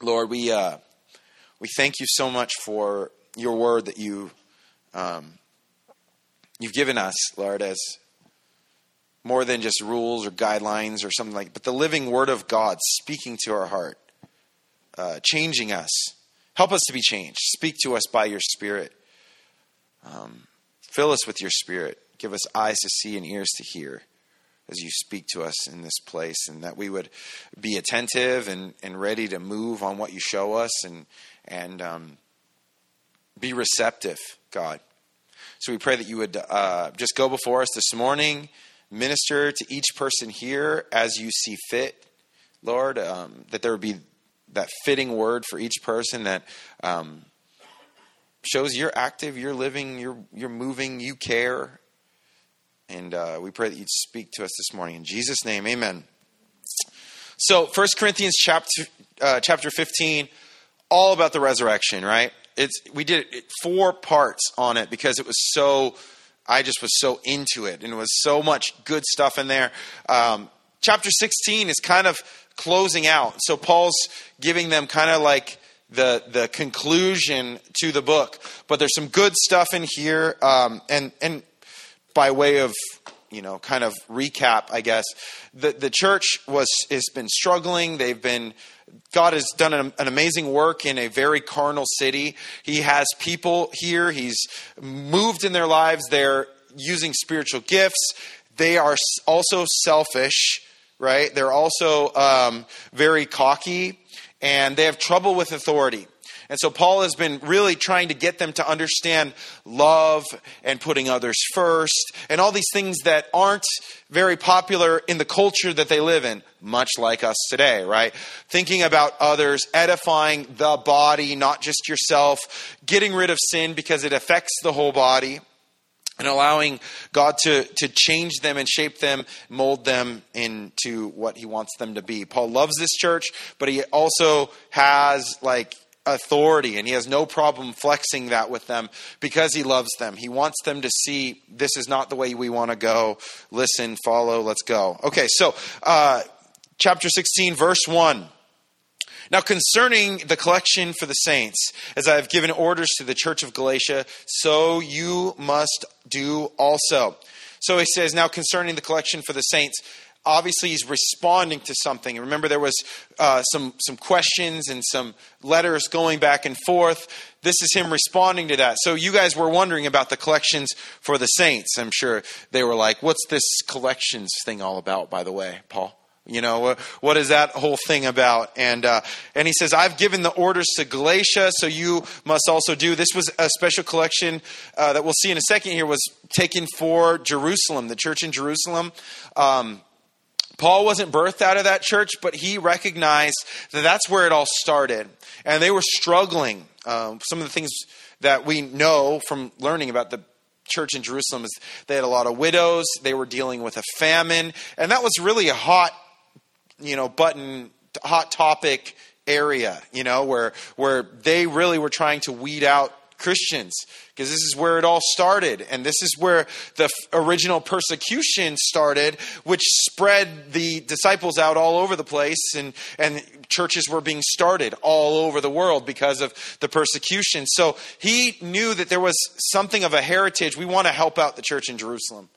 Lord, we uh, we thank you so much for your word that you um, you've given us, Lord, as more than just rules or guidelines or something like, but the living word of God speaking to our heart, uh, changing us. Help us to be changed. Speak to us by your Spirit. Um, fill us with your Spirit. Give us eyes to see and ears to hear as you speak to us in this place, and that we would be attentive and, and ready to move on what you show us and, and um, be receptive, God. So we pray that you would uh, just go before us this morning, minister to each person here as you see fit, Lord, um, that there would be that fitting word for each person that um, shows you're active, you're living, you're, you're moving, you care, and uh, we pray that you'd speak to us this morning. In Jesus' name, amen. So, First Corinthians chapter, uh, chapter 15, all about the resurrection, right? It's, we did it, four parts on it because it was so, I just was so into it. And it was so much good stuff in there. Um, chapter 16 is kind of closing out. So, Paul's giving them kind of like the the conclusion to the book. But there's some good stuff in here, um, and and by way of you know kind of recap i guess the the church was has been struggling. They've been god has done an, an, amazing work in a very carnal city. He has people here. He's moved in their lives. They're using spiritual gifts. They are also selfish right? They're also um, very cocky and they have trouble with authority and so Paul has been really trying to get them to understand love and putting others first and all these things that aren't very popular in the culture that they live in, much like us today, right? Thinking about others, edifying the body, not just yourself, getting rid of sin because it affects the whole body and allowing God to, to change them and shape them, mold them into what He wants them to be. Paul loves this church, but he also has like authority, and he has no problem flexing that with them because he loves them. He wants them to see this is not the way we want to go. Listen, follow, let's go. Okay, so uh, chapter 16, verse 1. Now, concerning the collection for the saints, as I have given orders to the church of Galatia, so you must do also. So he says, now concerning the collection for the saints, obviously he's responding to something. Remember, there was uh, some some questions and some letters going back and forth. This is him responding to that. So you guys were wondering about the collections for the saints. I'm sure they were like, "What's this collections thing all about?" By the way, Paul. You know what is that whole thing about? And uh, and he says, "I've given the orders to Galatia, so you must also do." This was a special collection uh, that we'll see in a second. Here was taken for Jerusalem, the church in Jerusalem. Um, Paul wasn't birthed out of that church, but he recognized that that's where it all started. And they were struggling. Um, some of the things that we know from learning about the church in Jerusalem is they had a lot of widows, they were dealing with a famine, and that was really a hot, you know, button, hot topic area, you know, where where they really were trying to weed out Christians because this is where it all started. And this is where the original persecution started, which spread the disciples out all over the place. And, and churches were being started all over the world because of the persecution. So he knew that there was something of a heritage. We want to help out the church in Jerusalem.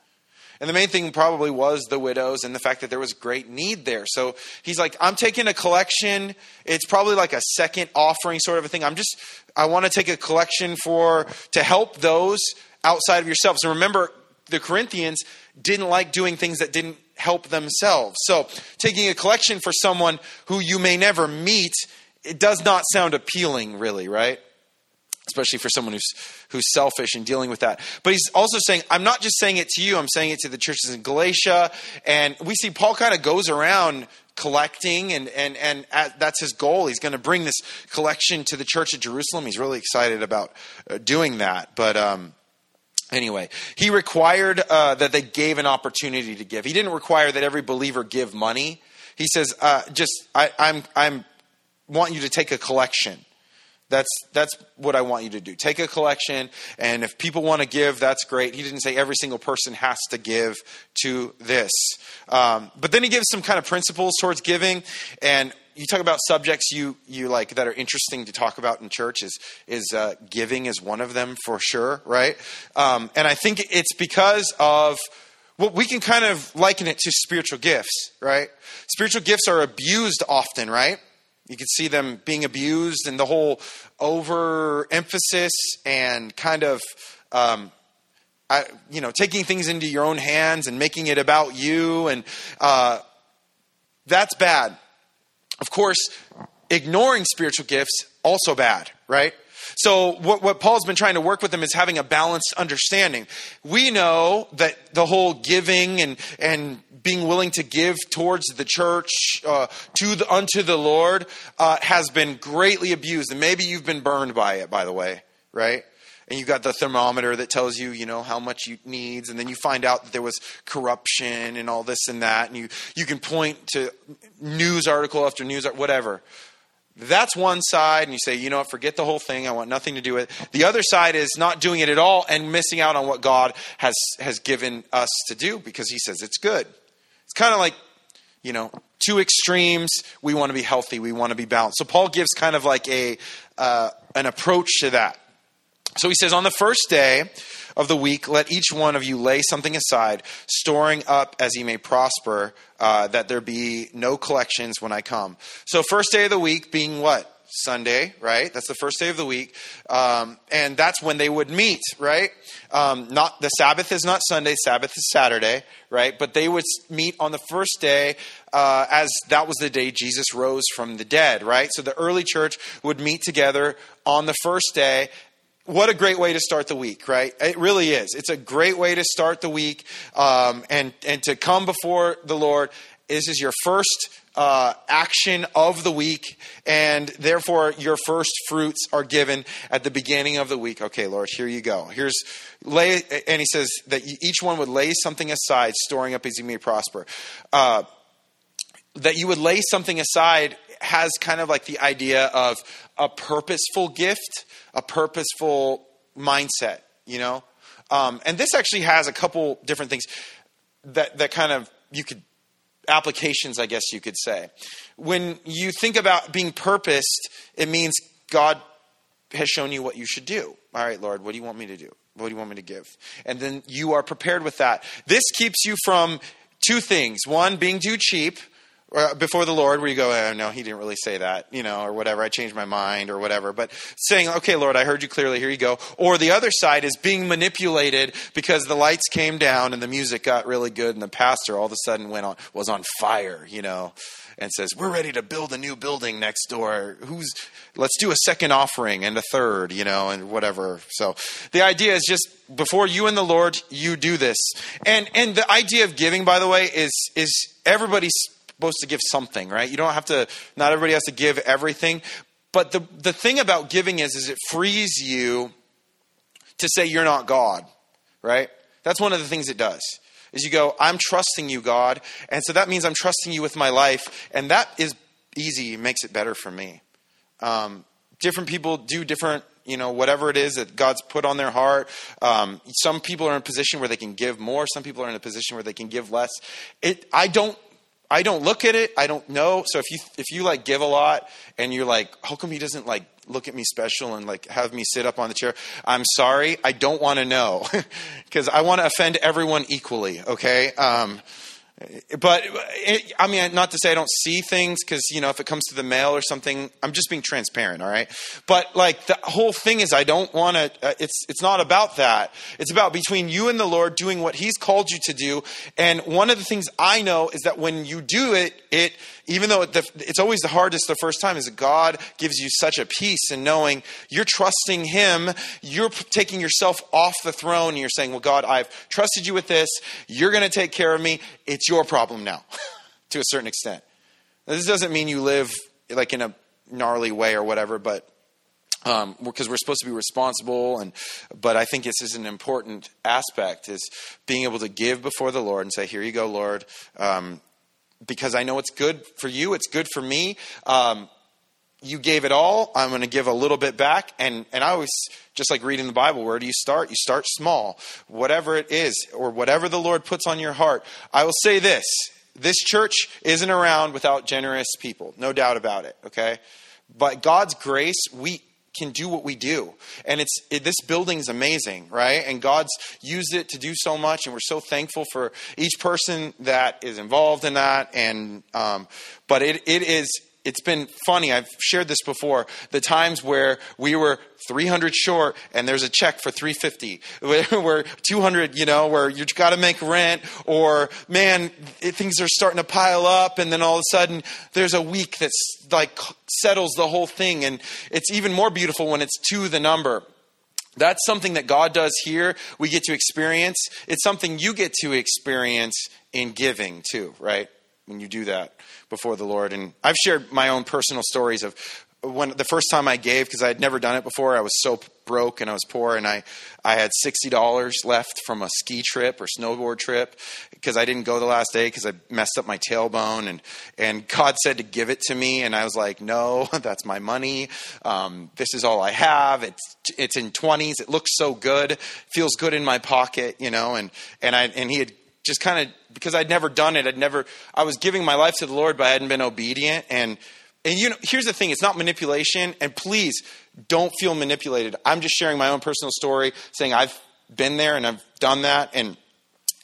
And the main thing probably was the widows and the fact that there was great need there. So he's like, I'm taking a collection. It's probably like a second offering sort of a thing. I'm just, I want to take a collection for, to help those outside of yourselves. So remember, the Corinthians didn't like doing things that didn't help themselves. So taking a collection for someone who you may never meet, it does not sound appealing, really, right? Especially for someone who's who's selfish and dealing with that. But he's also saying, I'm not just saying it to you, I'm saying it to the churches in Galatia. And we see Paul kind of goes around collecting and and and at, that's his goal. He's going to bring this collection to the church at jerusalem. He's really excited about uh, doing that. But um, anyway he required uh, that they gave an opportunity to give. He didn't require that every believer give money. He says uh, just I, i'm i'm want you to take a collection that's that's what I want you to do. Take a collection, and if people want to give, that's great. He didn't say every single person has to give to this, um, but then he gives some kind of principles towards giving. And you talk about subjects you you like that are interesting to talk about in church is is uh, giving is one of them for sure, right? Um, and I think it's because of well, we can kind of liken it to spiritual gifts, right? Spiritual gifts are abused often, right? You can see them being abused and the whole overemphasis and kind of, um, I, you know, taking things into your own hands and making it about you. And uh, that's bad. Of course, ignoring spiritual gifts, also bad, right? So what, what Paul's been trying to work with them is having a balanced understanding. We know that the whole giving and, and being willing to give towards the church, uh, to the, unto the Lord, uh, has been greatly abused. And maybe you've been burned by it, by the way, right? and you got the thermometer that tells you, you know, how much you needs, and then you find out that there was corruption and all this and that, and you you can point to news article after news, article, whatever. That's one side, and you say, you know what, forget the whole thing. I want nothing to do with it. The other side is not doing it at all and missing out on what God has, has given us to do because He says it's good. It's kind of like, you know, two extremes. We want to be healthy, we want to be balanced. So Paul gives kind of like a, uh, an approach to that. So he says, on the first day, of the week, let each one of you lay something aside, storing up as he may prosper, uh, that there be no collections when I come. So, first day of the week being what? Sunday, right? That's the first day of the week. Um, and that's when they would meet, right? Um, not the Sabbath is not Sunday, Sabbath is Saturday, right? But they would meet on the first day uh, as that was the day Jesus rose from the dead, right? So the early church would meet together on the first day what a great way to start the week, right? It really is. It's a great way to start the week um, and, and to come before the Lord. This is your first uh, action of the week, and therefore your first fruits are given at the beginning of the week. Okay, Lord, here you go. Here's lay, and he says that each one would lay something aside, storing up as he may prosper. Uh, that you would lay something aside has kind of like the idea of a purposeful gift, a purposeful mindset, you know? Um, and this actually has a couple different things that, that kind of you could applications, I guess you could say. When you think about being purposed, it means God has shown you what you should do. All right, Lord, what do you want me to do? What do you want me to give? And then you are prepared with that. This keeps you from two things one, being too cheap, or uh, before the Lord, where you go, oh, no, he didn't really say that, you know, or whatever. I changed my mind or whatever. But saying, okay, Lord, I heard you clearly. Here you go. Or the other side is being manipulated because the lights came down and the music got really good and the pastor all of a sudden went on was on fire, you know, and says, we're ready to build a new building next door. Who's let's do a second offering and a third, you know, and whatever. So the idea is just before you and the Lord, you do this. And and the idea of giving, by the way, is is everybody's supposed to give something, right? You don't have to, not everybody has to give everything. But the, the thing about giving is, is it frees you to say you're not God, right? That's one of the things it does. Is you go, I'm trusting you, God. And so that means I'm trusting you with my life. And that is easy, makes it better for me. Um, different people do different you know whatever it is that god's put on their heart um, some people are in a position where they can give more some people are in a position where they can give less it, i don't I don't look at it. I don't know. So if you if you like give a lot and you're like, how come he doesn't like look at me special and like have me sit up on the chair? I'm sorry. I don't want to know because I want to offend everyone equally. Okay. Um, but it, I mean, not to say I don't see things because you know if it comes to the mail or something, I'm just being transparent. All right, but like the whole thing is, I don't want to. Uh, it's it's not about that. It's about between you and the Lord doing what He's called you to do. And one of the things I know is that when you do it, it even though it's always the hardest the first time, is that God gives you such a peace in knowing you're trusting Him. You're taking yourself off the throne and you're saying, Well, God, I've trusted you with this. You're going to take care of me. It's your problem now, to a certain extent. Now, this doesn't mean you live like in a gnarly way or whatever, but um, because we're supposed to be responsible and but i think this is an important aspect is being able to give before the lord and say here you go lord um, because I know it's good for you, it's good for me. Um, you gave it all. I'm going to give a little bit back. And, and I always, just like reading the Bible, where do you start? You start small, whatever it is, or whatever the Lord puts on your heart. I will say this this church isn't around without generous people, no doubt about it, okay? But God's grace, we can do what we do. And it's it, this building's amazing, right? And God's used it to do so much, and we're so thankful for each person that is involved in that. And um, but it it is it's been funny. I've shared this before. The times where we were 300 short and there's a check for 350, where 200, you know, where you've got to make rent, or man, it, things are starting to pile up, and then all of a sudden there's a week that's like settles the whole thing, and it's even more beautiful when it's to the number. That's something that God does here. We get to experience. It's something you get to experience in giving too, right? When you do that before the Lord. And I've shared my own personal stories of when the first time I gave because I had never done it before. I was so broke and I was poor, and I I had sixty dollars left from a ski trip or snowboard trip because I didn't go the last day because I messed up my tailbone, and and God said to give it to me, and I was like, no, that's my money. Um, this is all I have. It's it's in twenties. It looks so good, feels good in my pocket, you know, and and I and he had just kind of because I'd never done it. I'd never. I was giving my life to the Lord, but I hadn't been obedient. And and you know, here's the thing: it's not manipulation. And please don't feel manipulated. I'm just sharing my own personal story, saying I've been there and I've done that, and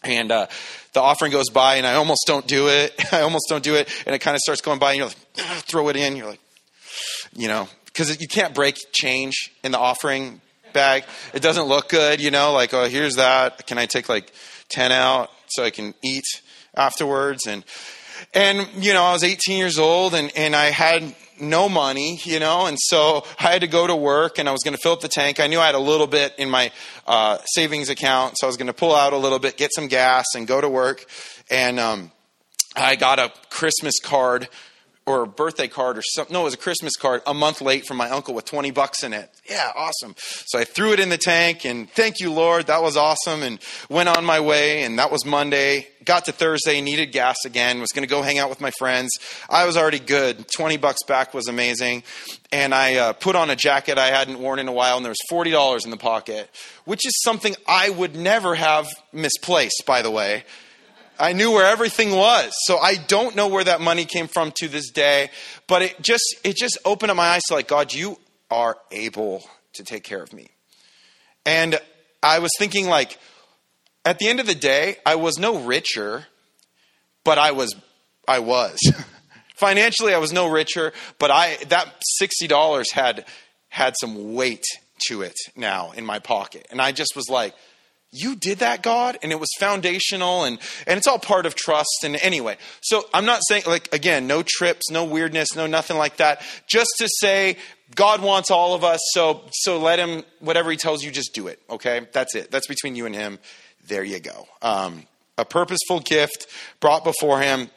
and uh, the offering goes by, and I almost don't do it. I almost don't do it, and it kind of starts going by, and you're like, ah, throw it in. You're like, you know, because you can't break change in the offering bag. It doesn't look good, you know. Like, oh, here's that. Can I take like ten out? So I can eat afterwards. And, and, you know, I was 18 years old and, and I had no money, you know, and so I had to go to work and I was going to fill up the tank. I knew I had a little bit in my uh, savings account, so I was going to pull out a little bit, get some gas, and go to work. And um, I got a Christmas card or a birthday card or something. No, it was a Christmas card a month late from my uncle with 20 bucks in it. Yeah, awesome. So I threw it in the tank and thank you, Lord. That was awesome. And went on my way. And that was Monday. Got to Thursday, needed gas again, was going to go hang out with my friends. I was already good. 20 bucks back was amazing. And I uh, put on a jacket I hadn't worn in a while and there was $40 in the pocket, which is something I would never have misplaced, by the way I knew where everything was. So I don't know where that money came from to this day, but it just it just opened up my eyes to like God, you are able to take care of me. And I was thinking like at the end of the day, I was no richer, but I was I was. Financially I was no richer, but I that $60 had had some weight to it now in my pocket. And I just was like, you did that god and it was foundational and and it's all part of trust and anyway. So i'm not saying like again no trips no weirdness no nothing like that. Just to say god wants all of us so so let him whatever he tells you just do it okay? That's it. That's between you and him. There you go. Um, a purposeful gift brought before him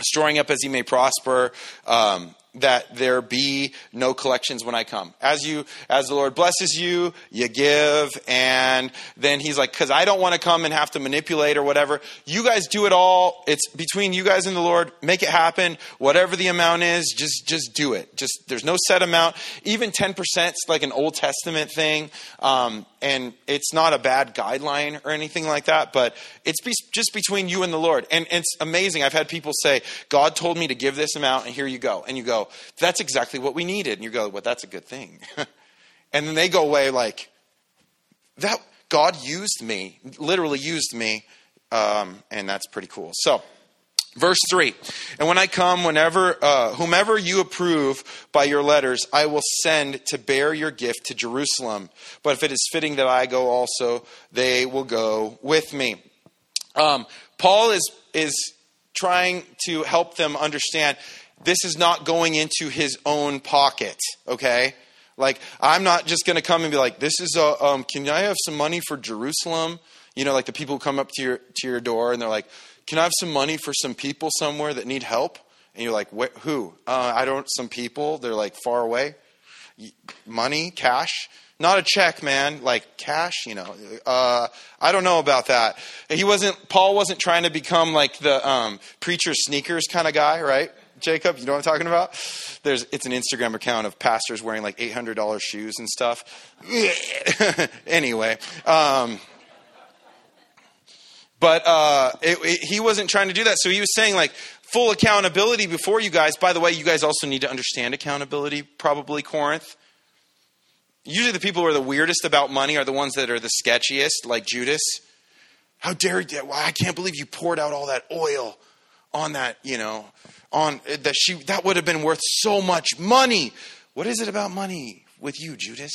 storing up as he may prosper. Um, that there be no collections when I come. As you, as the Lord blesses you, you give, and then He's like, because I don't want to come and have to manipulate or whatever. You guys do it all. It's between you guys and the Lord. Make it happen. Whatever the amount is, just just do it. Just there's no set amount. Even ten percent is like an Old Testament thing. Um, and it's not a bad guideline or anything like that, but it's be, just between you and the Lord. And, and, it's amazing. I've had people say, God told me to give this amount, and here you go. And you go, that's exactly what we needed. And you go, well, that's a good thing. and then they go away like, that God used me, literally used me, um, and that's pretty cool. So, Verse 3 And when I come, whenever, uh, whomever you approve by your letters, I will send to bear your gift to Jerusalem. But if it is fitting that I go also, they will go with me. Um, Paul is, is trying to help them understand this is not going into his own pocket, okay? Like, I'm not just going to come and be like, this is a, um, can I have some money for Jerusalem? You know, like the people come up to your, to your door and they're like, can I have some money for some people somewhere that need help? And you're like, who? Uh, I don't, some people, they're like far away. Money, cash, not a check, man, like cash, you know. Uh, I don't know about that. He wasn't, Paul wasn't trying to become like the um, preacher sneakers kind of guy, right? Jacob, you know what I'm talking about? There's, it's an Instagram account of pastors wearing like $800 shoes and stuff. anyway, um, But uh, it, it, he wasn't trying to do that. So he was saying, like, full accountability before you guys. By the way, you guys also need to understand accountability, probably, Corinth. Usually the people who are the weirdest about money are the ones that are the sketchiest, like Judas. How dare you? Why I can't believe you poured out all that oil on that, you know, on that she that would have been worth so much money. What is it about money with you, Judas?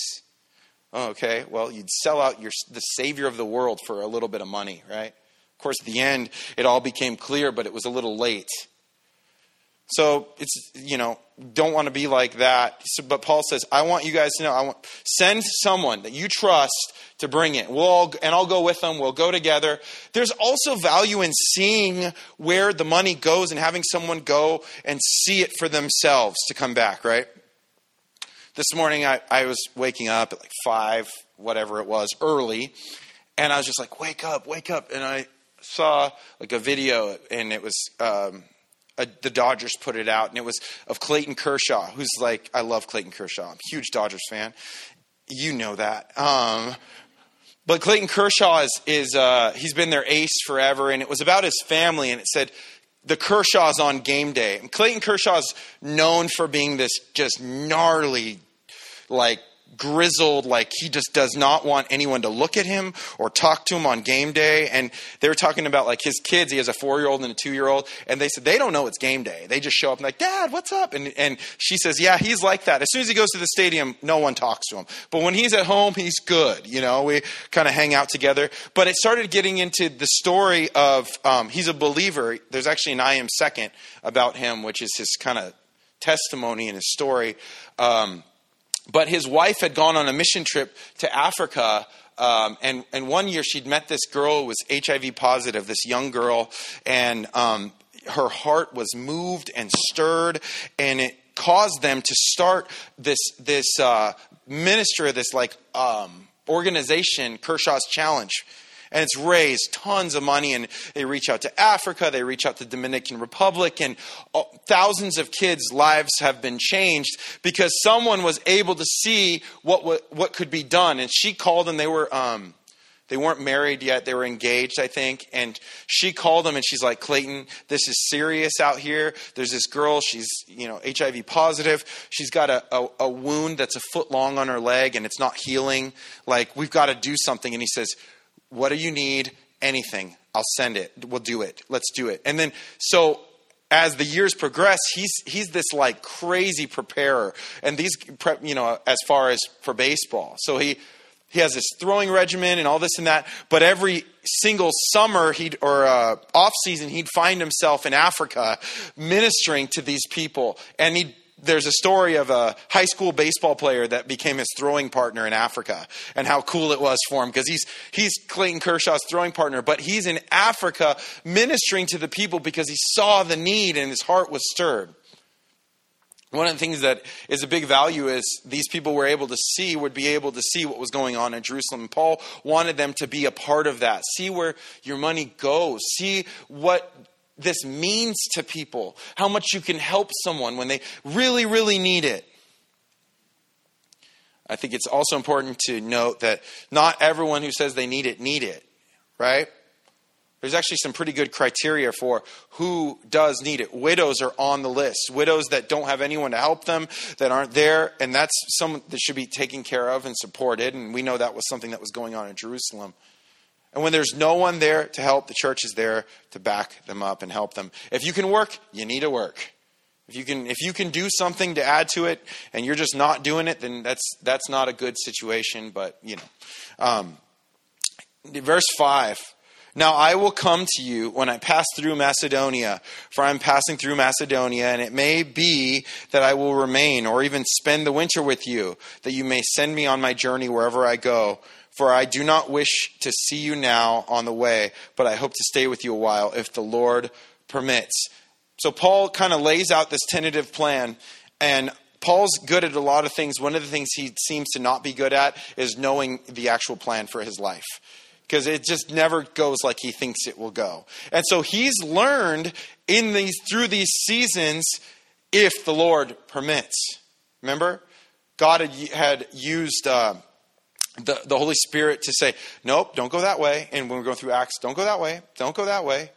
okay, well, you'd sell out your the savior of the world for a little bit of money, right? Of course, at the end, it all became clear, but it was a little late. So it's you know don't want to be like that. So, but Paul says, I want you guys to know. I want send someone that you trust to bring it. We'll all, and I'll go with them. We'll go together. There's also value in seeing where the money goes and having someone go and see it for themselves to come back. Right. This morning I, I was waking up at like five, whatever it was, early, and I was just like, "Wake up, wake up!" And I saw like a video, and it was. Um, a, the Dodgers put it out, and it was of Clayton Kershaw, who's like, I love Clayton Kershaw. I'm a huge Dodgers fan. You know that. Um, but Clayton Kershaw is, is uh, he's been their ace forever, and it was about his family, and it said the Kershaws on game day. And Clayton Kershaw's known for being this just gnarly, like grizzled, like he just does not want anyone to look at him or talk to him on game day. And they were talking about like his kids. He has a four year old and a two year old, and they said they don't know it's game day. They just show up and like, Dad, what's up? And and she says, Yeah, he's like that. As soon as he goes to the stadium, no one talks to him. But when he's at home, he's good. You know, we kind of hang out together. But it started getting into the story of um, he's a believer. There's actually an I am second about him, which is his kind of testimony and his story. Um, but his wife had gone on a mission trip to Africa. Um, and, and one year she'd met this girl who was HIV positive, this young girl, and um, her heart was moved and stirred, and it caused them to start this this uh, ministry, this like um, organization, Kershaw's Challenge and it's raised tons of money. And they reach out to Africa, they reach out to the Dominican Republic, and thousands of kids' lives have been changed because someone was able to see what what, what could be done. And she called, and they were. Um, they weren't married yet. They were engaged, I think. And she called them and she's like, Clayton, this is serious out here. There's this girl. She's, you know, HIV positive. She's got a, a, a wound that's a foot long on her leg and it's not healing. Like, we've got to do something. And he says, what do you need? Anything. I'll send it. We'll do it. Let's do it. And then, so as the years progress, he's he's this like crazy preparer, and these prep, you know as far as for baseball. So he he has this throwing regimen and all this and that. But every single summer he'd or uh, off season, he'd find himself in Africa ministering to these people, and he'd there's a story of a high school baseball player that became his throwing partner in Africa and how cool it was for him because he's, he's Clayton Kershaw's throwing partner, but he's in Africa ministering to the people because he saw the need and his heart was stirred. One of the things that is a big value is these people were able to see, would be able to see what was going on in Jerusalem. Paul wanted them to be a part of that. See where your money goes. See what this means to people, how much you can help someone when they really, really need it. I think it's also important to note that not everyone who says they need it need it, right? There's actually some pretty good criteria for who does need it. Widows are on the list. Widows that don't have anyone to help them, that aren't there, and that's someone that should be taken care of and supported. And we know that was something that was going on in Jerusalem. And when there's no one there to help, the church is there to back them up and help them. If you can work, you need to work. If you can, if you can do something to add to it, and you're just not doing it, then that's that's not a good situation. But you know, um, verse five. Now I will come to you when I pass through Macedonia, for I am passing through Macedonia, and it may be that I will remain or even spend the winter with you, that you may send me on my journey wherever I go. For I do not wish to see you now on the way, but I hope to stay with you a while if the Lord permits. So Paul kind of lays out this tentative plan, and Paul's good at a lot of things. One of the things he seems to not be good at is knowing the actual plan for his life. Because it just never goes like he thinks it will go. And so he's learned in these through these seasons if the Lord permits. Remember? God had, used uh, the, the Holy Spirit to say, nope, don't go that way. And when we're going through Acts, don't go that way, don't go that way.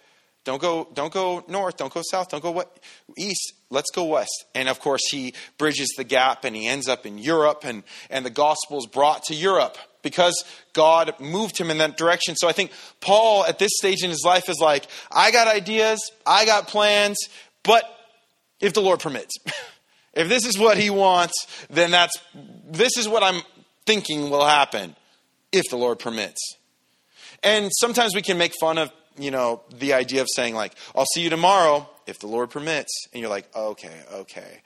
Don't go, don't go north, don't go south, don't go what, east, let's go west. And of course, he bridges the gap and he ends up in Europe, and, and the gospel is brought to Europe because God moved him in that direction. So I think Paul at this stage in his life is like, I got ideas, I got plans, but if the Lord permits, if this is what he wants, then that's, this is what I'm thinking will happen if the Lord permits. And sometimes we can make fun of, you know, the idea of saying, like, I'll see you tomorrow if the Lord permits. And you're like, okay, okay.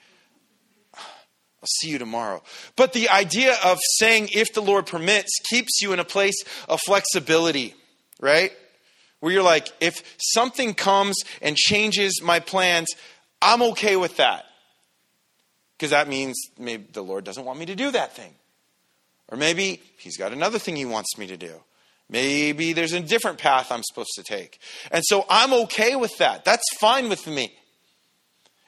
I'll see you tomorrow. But the idea of saying if the Lord permits keeps you in a place of flexibility, right? Where you're like, if something comes and changes my plans, I'm okay with that. Because that means maybe the Lord doesn't want me to do that thing. Or maybe he's got another thing he wants me to do. Maybe there's a different path I'm supposed to take. And so I'm okay with that. That's fine with me.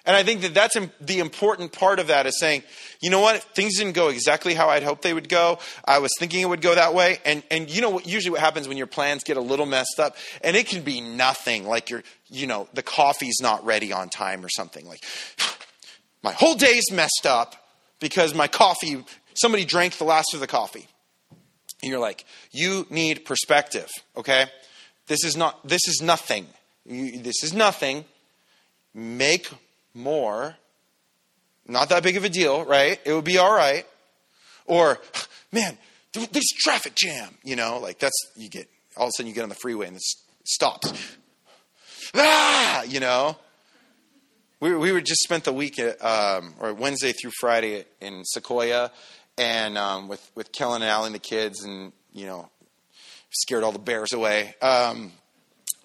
And I think that that's the important part of that is saying, you know what, things didn't go exactly how I'd hoped they would go. I was thinking it would go that way. And, and you know what, usually what happens when your plans get a little messed up, and it can be nothing, like your, you know, the coffee's not ready on time or something. Like, my whole day's messed up because my coffee somebody drank the last of the coffee. And you're like, you need perspective, okay? This is not, this is nothing. You, this is nothing. Make more. Not that big of a deal, right? It would be all right. Or, man, there's traffic jam, you know, like that's, you get, all of a sudden you get on the freeway and it stops. Ah, you know, we, we were just spent the week at, um, or Wednesday through Friday in Sequoia, and um, with with Kellen and Allie and the kids, and you know, scared all the bears away. Um,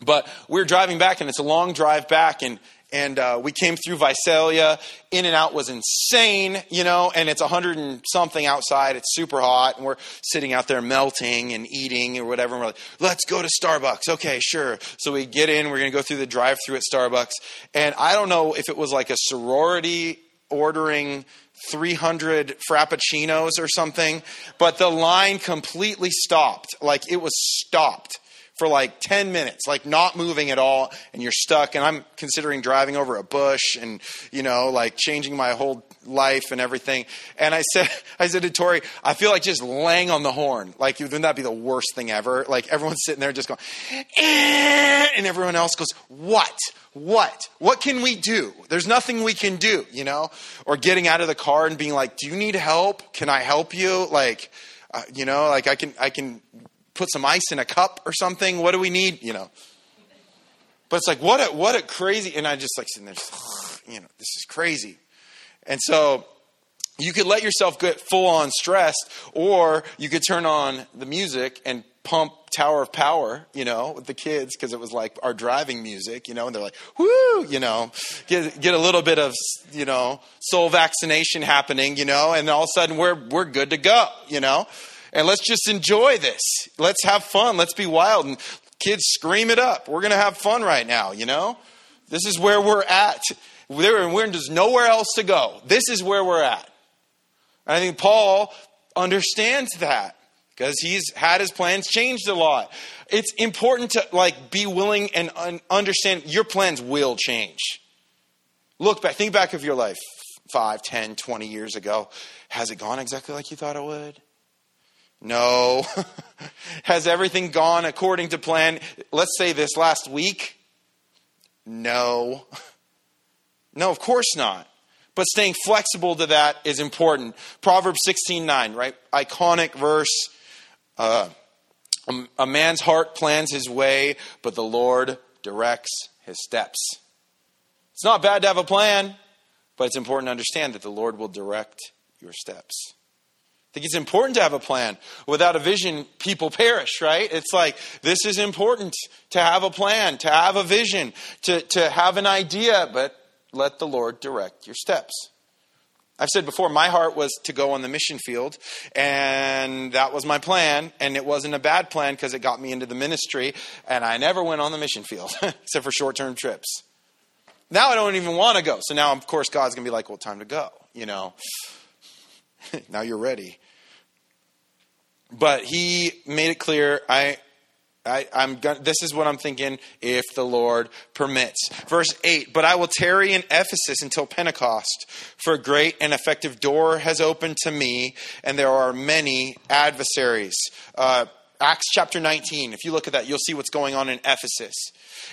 but we are driving back, and it's a long drive back, and and uh, we came through Visalia. In-N-Out was insane, you know, and it's a 100 and something outside. It's super hot, and we're sitting out there melting and eating or whatever. And we're like, let's go to Starbucks. Okay, sure. So we get in. We're going to go through the drive-through at Starbucks, and I don't know if it was like a sorority ordering 300 frappuccinos or something, but the line completely stopped. Like it was stopped for like 10 minutes, like not moving at all, and you're stuck. And I'm considering driving over a bush and, you know, like changing my whole life and everything. And I said, I said to Tori, I feel like just laying on the horn. Like, wouldn't that be the worst thing ever? Like, everyone's sitting there just going, eh, and everyone else goes, what? What? What can we do? There's nothing we can do, you know? Or getting out of the car and being like, do you need help? Can I help you? Like, uh, you know, like I can, I can put some ice in a cup or something. What do we need? You know? But it's like, what a, what a crazy, and I just like sitting there, just, you know, this is crazy. And so you could let yourself get full on stressed, or you could turn on the music and pump Tower of Power, you know, with the kids because it was like our driving music, you know, and they're like, whoo, you know, get get a little bit of, you know, soul vaccination happening, you know, and all of a sudden we're we're good to go, you know. And let's just enjoy this. Let's have fun. Let's be wild and kids scream it up. We're going to have fun right now, you know? This is where we're at. There, we're, there's nowhere else to go. This is where we're at. And I think Paul understands that because he's had his plans changed a lot. It's important to like be willing and un- understand your plans will change. Look back, think back of your life 5, 10, 20 years ago. Has it gone exactly like you thought it would? No. Has everything gone according to plan? Let's say this last week? No. No, of course not. But staying flexible to that is important. Proverbs 16:9, right? Iconic verse. Uh, a man's heart plans his way, but the Lord directs his steps. It's not bad to have a plan, but it's important to understand that the Lord will direct your steps. I think it's important to have a plan. Without a vision, people perish, right? It's like this is important to have a plan, to have a vision, to, to have an idea, but let the Lord direct your steps. I've said before, my heart was to go on the mission field, and that was my plan. And it wasn't a bad plan because it got me into the ministry, and I never went on the mission field except for short term trips. Now I don't even want to go. So now, of course, God's going to be like, well, time to go, you know. now you're ready. but he made it clear I I, am this is what I'm thinking if the Lord permits. Verse 8, but I will tarry in Ephesus until Pentecost, for a great and effective door has opened to me, and there are many adversaries. Uh, Acts chapter 19, if you look at that, you'll see what's going on in Ephesus.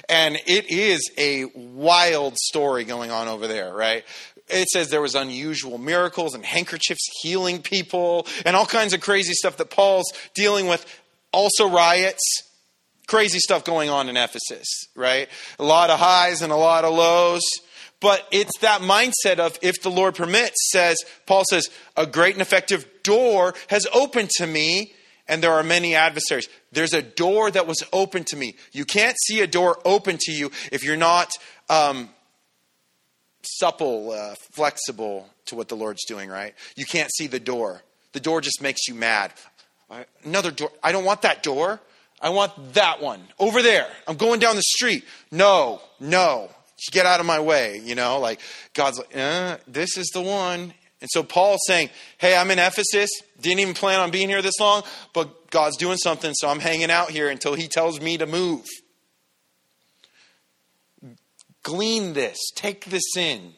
And it is a wild story going on over there, right? It says there was unusual miracles and handkerchiefs healing people and all kinds of crazy stuff that Paul's dealing with. Also riots, crazy stuff going on in Ephesus, right? A lot of highs and a lot of lows. But it's that mindset of if the Lord permits, says, Paul says, a great and effective door has opened to me, and there are many adversaries. There's a door that was open to me. You can't see a door open to you if you're not um, supple, uh, flexible to what the Lord's doing, right? You can't see the door. The door just makes you mad. Another door. I don't want that door. I want that one over there. I'm going down the street. No, no. Get out of my way. You know, like God's like, eh, this is the one. And so Paul's saying, Hey, I'm in Ephesus. Didn't even plan on being here this long, but God's doing something, so I'm hanging out here until he tells me to move. Glean this, take this in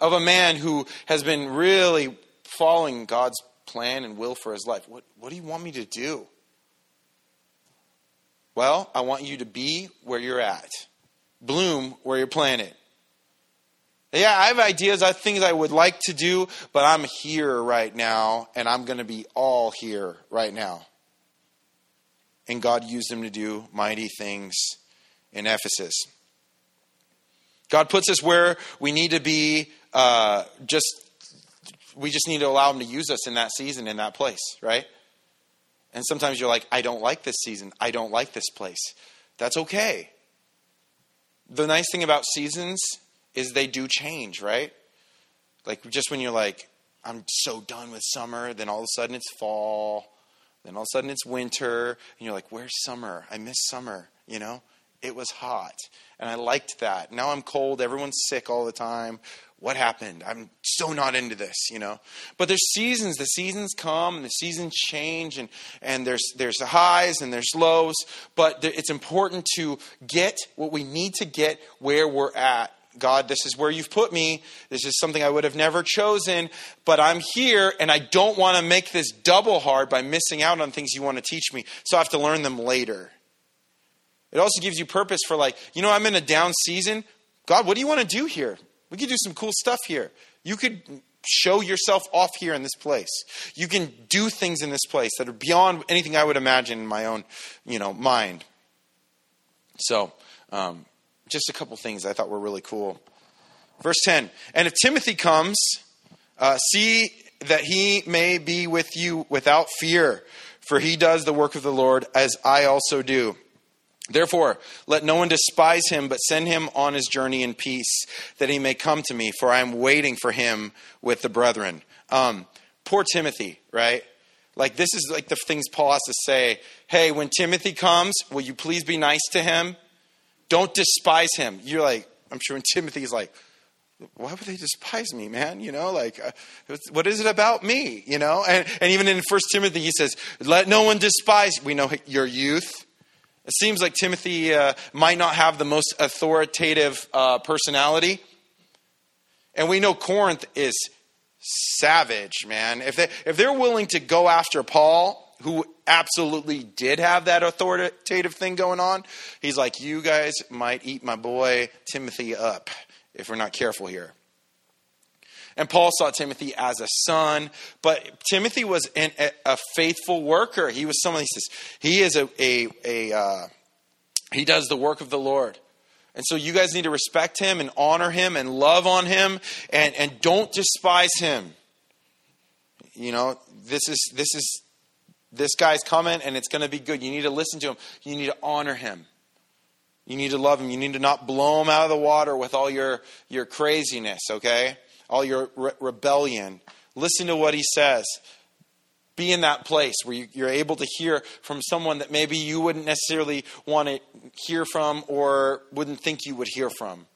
of a man who has been really following God's plan and will for his life. What, what do you want me to do? Well, I want you to be where you're at, bloom where you're planted. Yeah, I have ideas, I have things I would like to do, but I'm here right now, and I'm going to be all here right now. And God used him to do mighty things in Ephesus. God puts us where we need to be. Uh, just we just need to allow Him to use us in that season, in that place, right? And sometimes you're like, I don't like this season. I don't like this place. That's okay. The nice thing about seasons is they do change, right? Like just when you're like, I'm so done with summer, then all of a sudden it's fall, then all of a sudden it's winter, and you're like, where's summer? I miss summer, you know? It was hot, and I liked that. Now I'm cold, everyone's sick all the time what happened? I'm so not into this, you know. But there's seasons. The seasons come and the seasons change, and, and there's there's the highs and there's lows. But it's important to get what we need to get where we're at. God, this is where you've put me. This is something I would have never chosen, but I'm here and I don't want to make this double hard by missing out on things you want to teach me. So I have to learn them later. It also gives you purpose for, like, you know, I'm in a down season. God, what do you want to do here? We could do some cool stuff here. You could show yourself off here in this place. You can do things in this place that are beyond anything I would imagine in my own, you know, mind. So, um, just a couple things I thought were really cool. Verse 10 And if Timothy comes, uh, see that he may be with you without fear, for he does the work of the Lord as I also do. Therefore, let no one despise him, but send him on his journey in peace, that he may come to me, for I am waiting for him with the brethren. Um, poor Timothy, right? Like, this is like the things Paul has to say. Hey, when Timothy comes, will you please be nice to him? Don't despise him. You're like, I'm sure when Timothy's like, why would they despise me, man? You know, like, uh, what is it about me? You know, and, and even in First Timothy, he says, let no one despise. We know your youth it seems like Timothy uh, might not have the most authoritative uh, personality. And we know Corinth is savage, man. If, they, if they're willing to go after Paul, who absolutely did have that authoritative thing going on, he's like, you guys might eat my boy Timothy up if we're not careful here. And Paul saw Timothy as a son, but Timothy was an, a, a, faithful worker. He was someone, he says, he is a, a, a uh, he does the work of the Lord. And so you guys need to respect him and honor him and love on him and, and don't despise him. You know, this is, this is, this guy's coming and it's going to be good. You need to listen to him. You need to honor him. You need to love him. You need to not blow him out of the water with all your, your craziness, okay? All your re- rebellion. Listen to what he says. Be in that place where you, you're able to hear from someone that maybe you wouldn't necessarily want to hear from or wouldn't think you would hear from.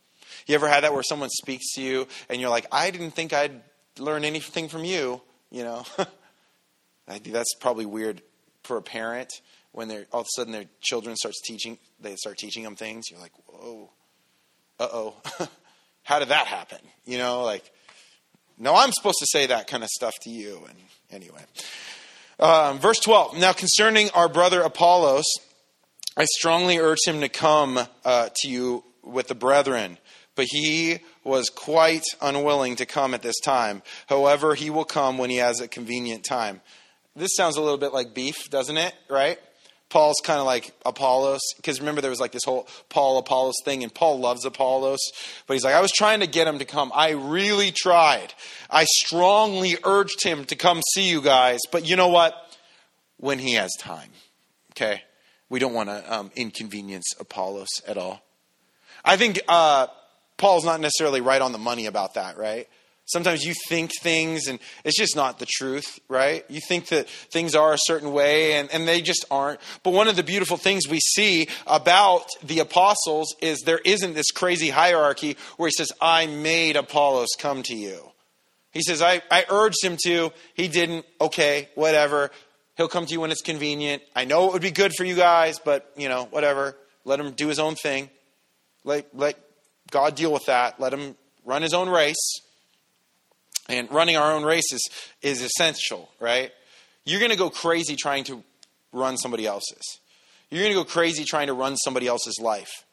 You ever had that where someone speaks to you and you're like, I didn't think I'd learn anything from you, you know? I think that's probably weird for a parent when they're all of a sudden their children starts teaching they start teaching them things. You're like, whoa, uh oh, how did that happen? You know, like, no, I'm supposed to say that kind of stuff to you. And anyway, um, verse 12. Now concerning our brother Apollos, I strongly urged him to come uh, to you with the brethren but he was quite unwilling to come at this time. However, he will come when he has a convenient time. This sounds a little bit like beef, doesn't it? Right? Paul's kind of like Apollos, because remember there was like this whole Paul Apollos thing, and Paul loves Apollos, but he's like, I was trying to get him to come. I really tried. I strongly urged him to come see you guys, but you know what? When he has time, okay? We don't want to um, inconvenience Apollos at all. I think uh, Paul's not necessarily right on the money about that, right? Sometimes you think things and it's just not the truth, right? You think that things are a certain way and, and they just aren't. But one of the beautiful things we see about the apostles is there isn't this crazy hierarchy where he says, I made Apollos come to you. He says, I, I urged him to. He didn't. Okay, whatever. He'll come to you when it's convenient. I know it would be good for you guys, but, you know, whatever. Let him do his own thing. Let, let God deal with that. Let him run his own race. And running our own race is, is essential, right? You're going to go crazy trying to run somebody else's. You're going to go crazy trying to run somebody else's life.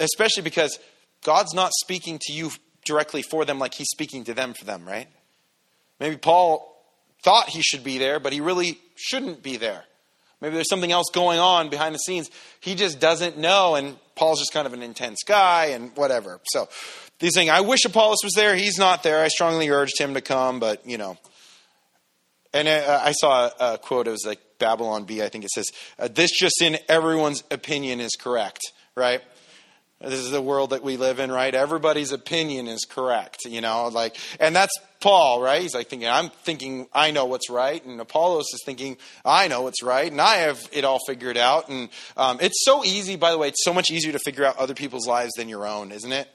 Especially because God's not speaking to you directly for them like he's speaking to them for them, right? Maybe Paul thought he should be there, but he really shouldn't be there. Maybe there's something else going on behind the scenes. He just doesn't know, and Paul's just kind of an intense guy and whatever. So he's saying, I wish Apollos was there. He's not there. I strongly urged him to come, but, you know. And uh, I saw a quote, it was like Babylon Bee, I think it says, uh, This just in everyone's opinion is correct, right? This is the world that we live in, right? Everybody's opinion is correct, you know, like, and that's Paul, right? He's like thinking, I'm thinking I know what's right, and Apollos is thinking I know what's right, and I have it all figured out. And um, it's so easy, by the way, it's so much easier to figure out other people's lives than your own, isn't it?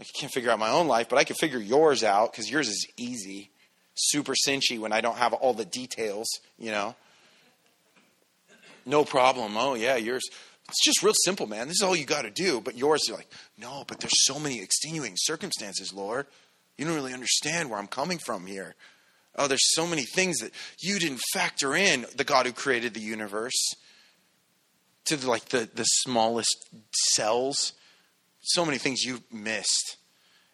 I can't figure out my own life, but I can figure yours out because yours is easy, super cinchy when I don't have all the details, you know? No problem. Oh, yeah, yours it's just real simple, man. This is all you got to do. But yours, you're like, no, but there's so many extenuating circumstances, Lord. You don't really understand where I'm coming from here. Oh, there's so many things that you didn't factor in, the God who created the universe, to like the, the smallest cells. So many things you missed.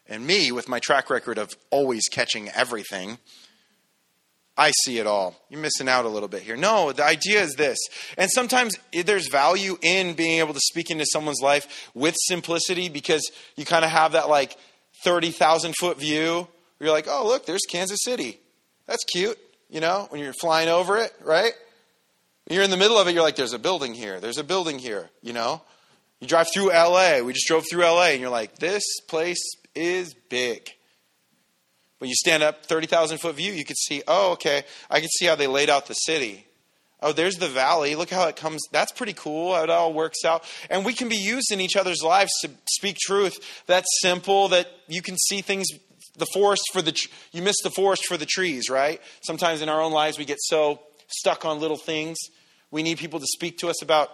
And me, with my track record of always catching everything, I see it all. You're missing out a little bit here. No, the idea is this. And sometimes there's value in being able to speak into someone's life with simplicity because you kind of have that like 30,000 foot view. You're like, oh, look, there's Kansas City. That's cute, you know, when you're flying over it, right? You're in the middle of it, you're like, there's a building here. There's a building here, you know? You drive through LA. We just drove through LA, and you're like, this place is big. When you stand up 30,000 foot view, you could see, oh, okay, I can see how they laid out the city. Oh, there's the valley. Look how it comes. That's pretty cool. How it all works out. And we can be used in each other's lives to speak truth. That's simple, that you can see things, the forest for the, you miss the forest for the trees, right? Sometimes in our own lives we get so stuck on little things. We need people to speak to us about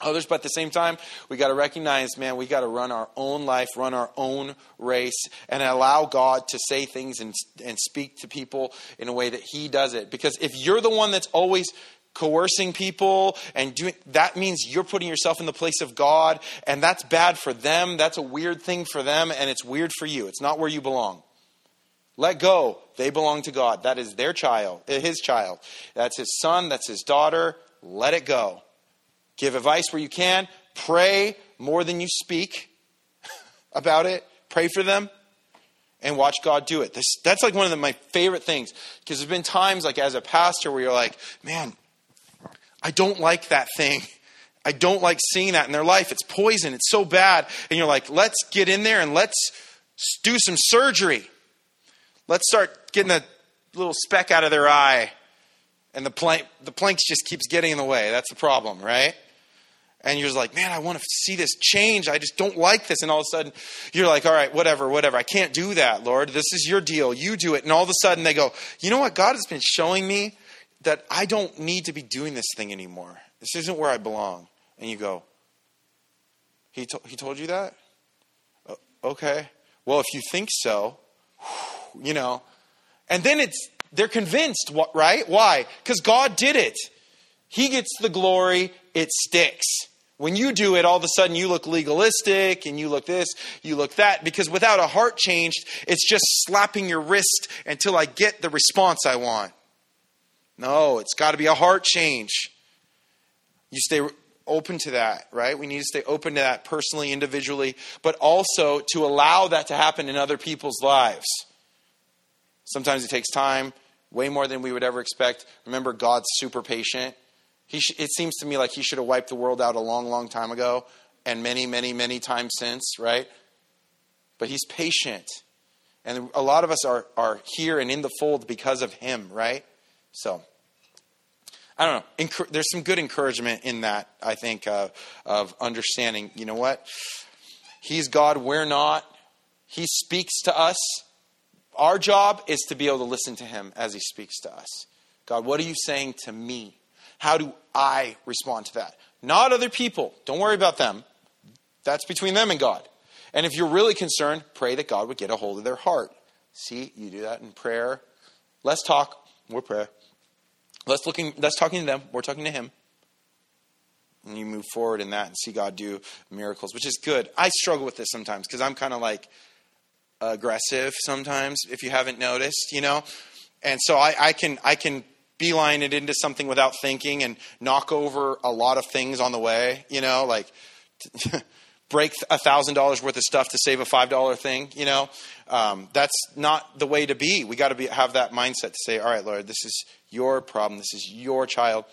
others, but at the same time, we got to recognize, man, we got to run our own life, run our own race, and allow God to say things and, and speak to people in a way that He does it. Because if you're the one that's always coercing people and doing that means you're putting yourself in the place of God, and that's bad for them. That's a weird thing for them, and it's weird for you. It's not where you belong. Let go. They belong to God. That is their child, eh, his child. That's his son, that's his daughter. Let it go. Give advice where you can. Pray more than you speak about it. Pray for them and watch God do it. This, that's like one of the, my favorite things because there's been times, like as a pastor, where you're like, man, I don't like that thing. I don't like seeing that in their life. It's poison. It's so bad. And you're like, let's get in there and let's do some surgery. Let's start getting a little speck out of their eye. And the plank, the planks just keeps getting in the way. That's the problem, right? And you're like, man, I want to see this change. I just don't like this. And all of a sudden, you're like, all right, whatever, whatever. I can't do that, Lord. This is your deal. You do it. And all of a sudden, they go, you know what God has been showing me? that I don't need to be doing this thing anymore. This isn't where I belong. And you go, He, to- he told you that? Uh, okay. Well, if you think so, you know. And then it's, they're convinced, right? Why? Because God did it. He gets the glory, it sticks. When you do it, all of a sudden you look legalistic and you look this, you look that, because without a heart changed, it's just slapping your wrist until I get the response I want. No, it's got to be a heart change. You stay open to that, right? We need to stay open to that personally, individually, but also to allow that to happen in other people's lives. Sometimes it takes time, way more than we would ever expect. Remember, God's super patient. He sh- it seems to me like he should have wiped the world out a long, long time ago, and many, many, many times since, right? But he's patient. And a lot of us are, are here and in the fold because of him, right? So, I don't know. There's some good encouragement in that, I think, uh, of understanding, you know what? He's God, we're not. He speaks to us. Our job is to be able to listen to him as he speaks to us. God, what are you saying to me? How do I respond to that? Not other people. Don't worry about them. That's between them and God. And if you're really concerned, pray that God would get a hold of their heart. See, you do that in prayer. Let's talk. We're prayer. Let's looking. Let's talking to them. We're talking to Him. And you move forward in that and see God do miracles, which is good. I struggle with this sometimes because I'm kind of like aggressive sometimes. If you haven't noticed, you know, and so I, I can I can beeline it into something without thinking and knock over a lot of things on the way, you know, like break a thousand dollars worth of stuff to save a five dollar thing, you know. Um, that's not the way to be. We got to have that mindset to say, all right, Lord, this is your problem, this is your child.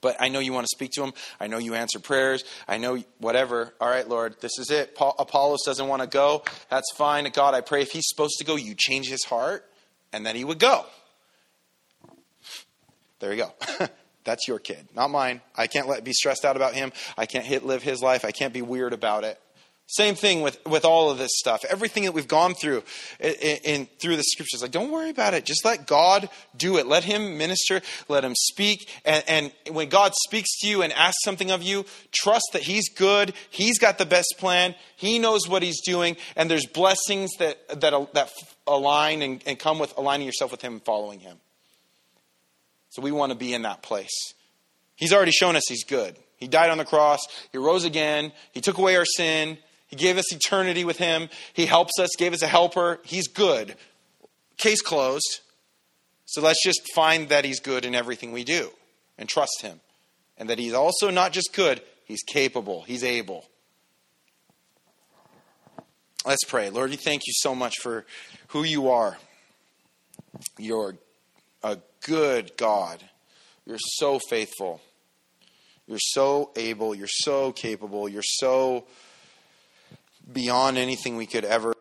But I know you want to speak to him. I know you answer prayers. I know whatever. All right, Lord, this is it. Paul, Apollos doesn't want to go. That's fine. God, I pray if he's supposed to go, you change his heart and then he would go. There you go. That's your kid, not mine. I can't let be stressed out about him. I can't hit live his life. I can't be weird about it. Same thing with, with all of this stuff. Everything that we've gone through in, in, through the scriptures. Like, don't worry about it. Just let God do it. Let Him minister. Let Him speak. And, and when God speaks to you and asks something of you, trust that He's good. He's got the best plan. He knows what He's doing. And there's blessings that, that, that align and, and come with aligning yourself with Him and following Him. So we want to be in that place. He's already shown us He's good. He died on the cross. He rose again. He took away our sin. He gave us eternity with Him. He helps us, gave us a helper. He's good. Case closed. So let's just find that He's good in everything we do and trust Him. And that He's also not just good, He's capable, He's able. Let's pray. Lord, we thank you so much for who you are. You're a good God. You're so faithful. You're so able. You're so capable. You're so beyond anything we could ever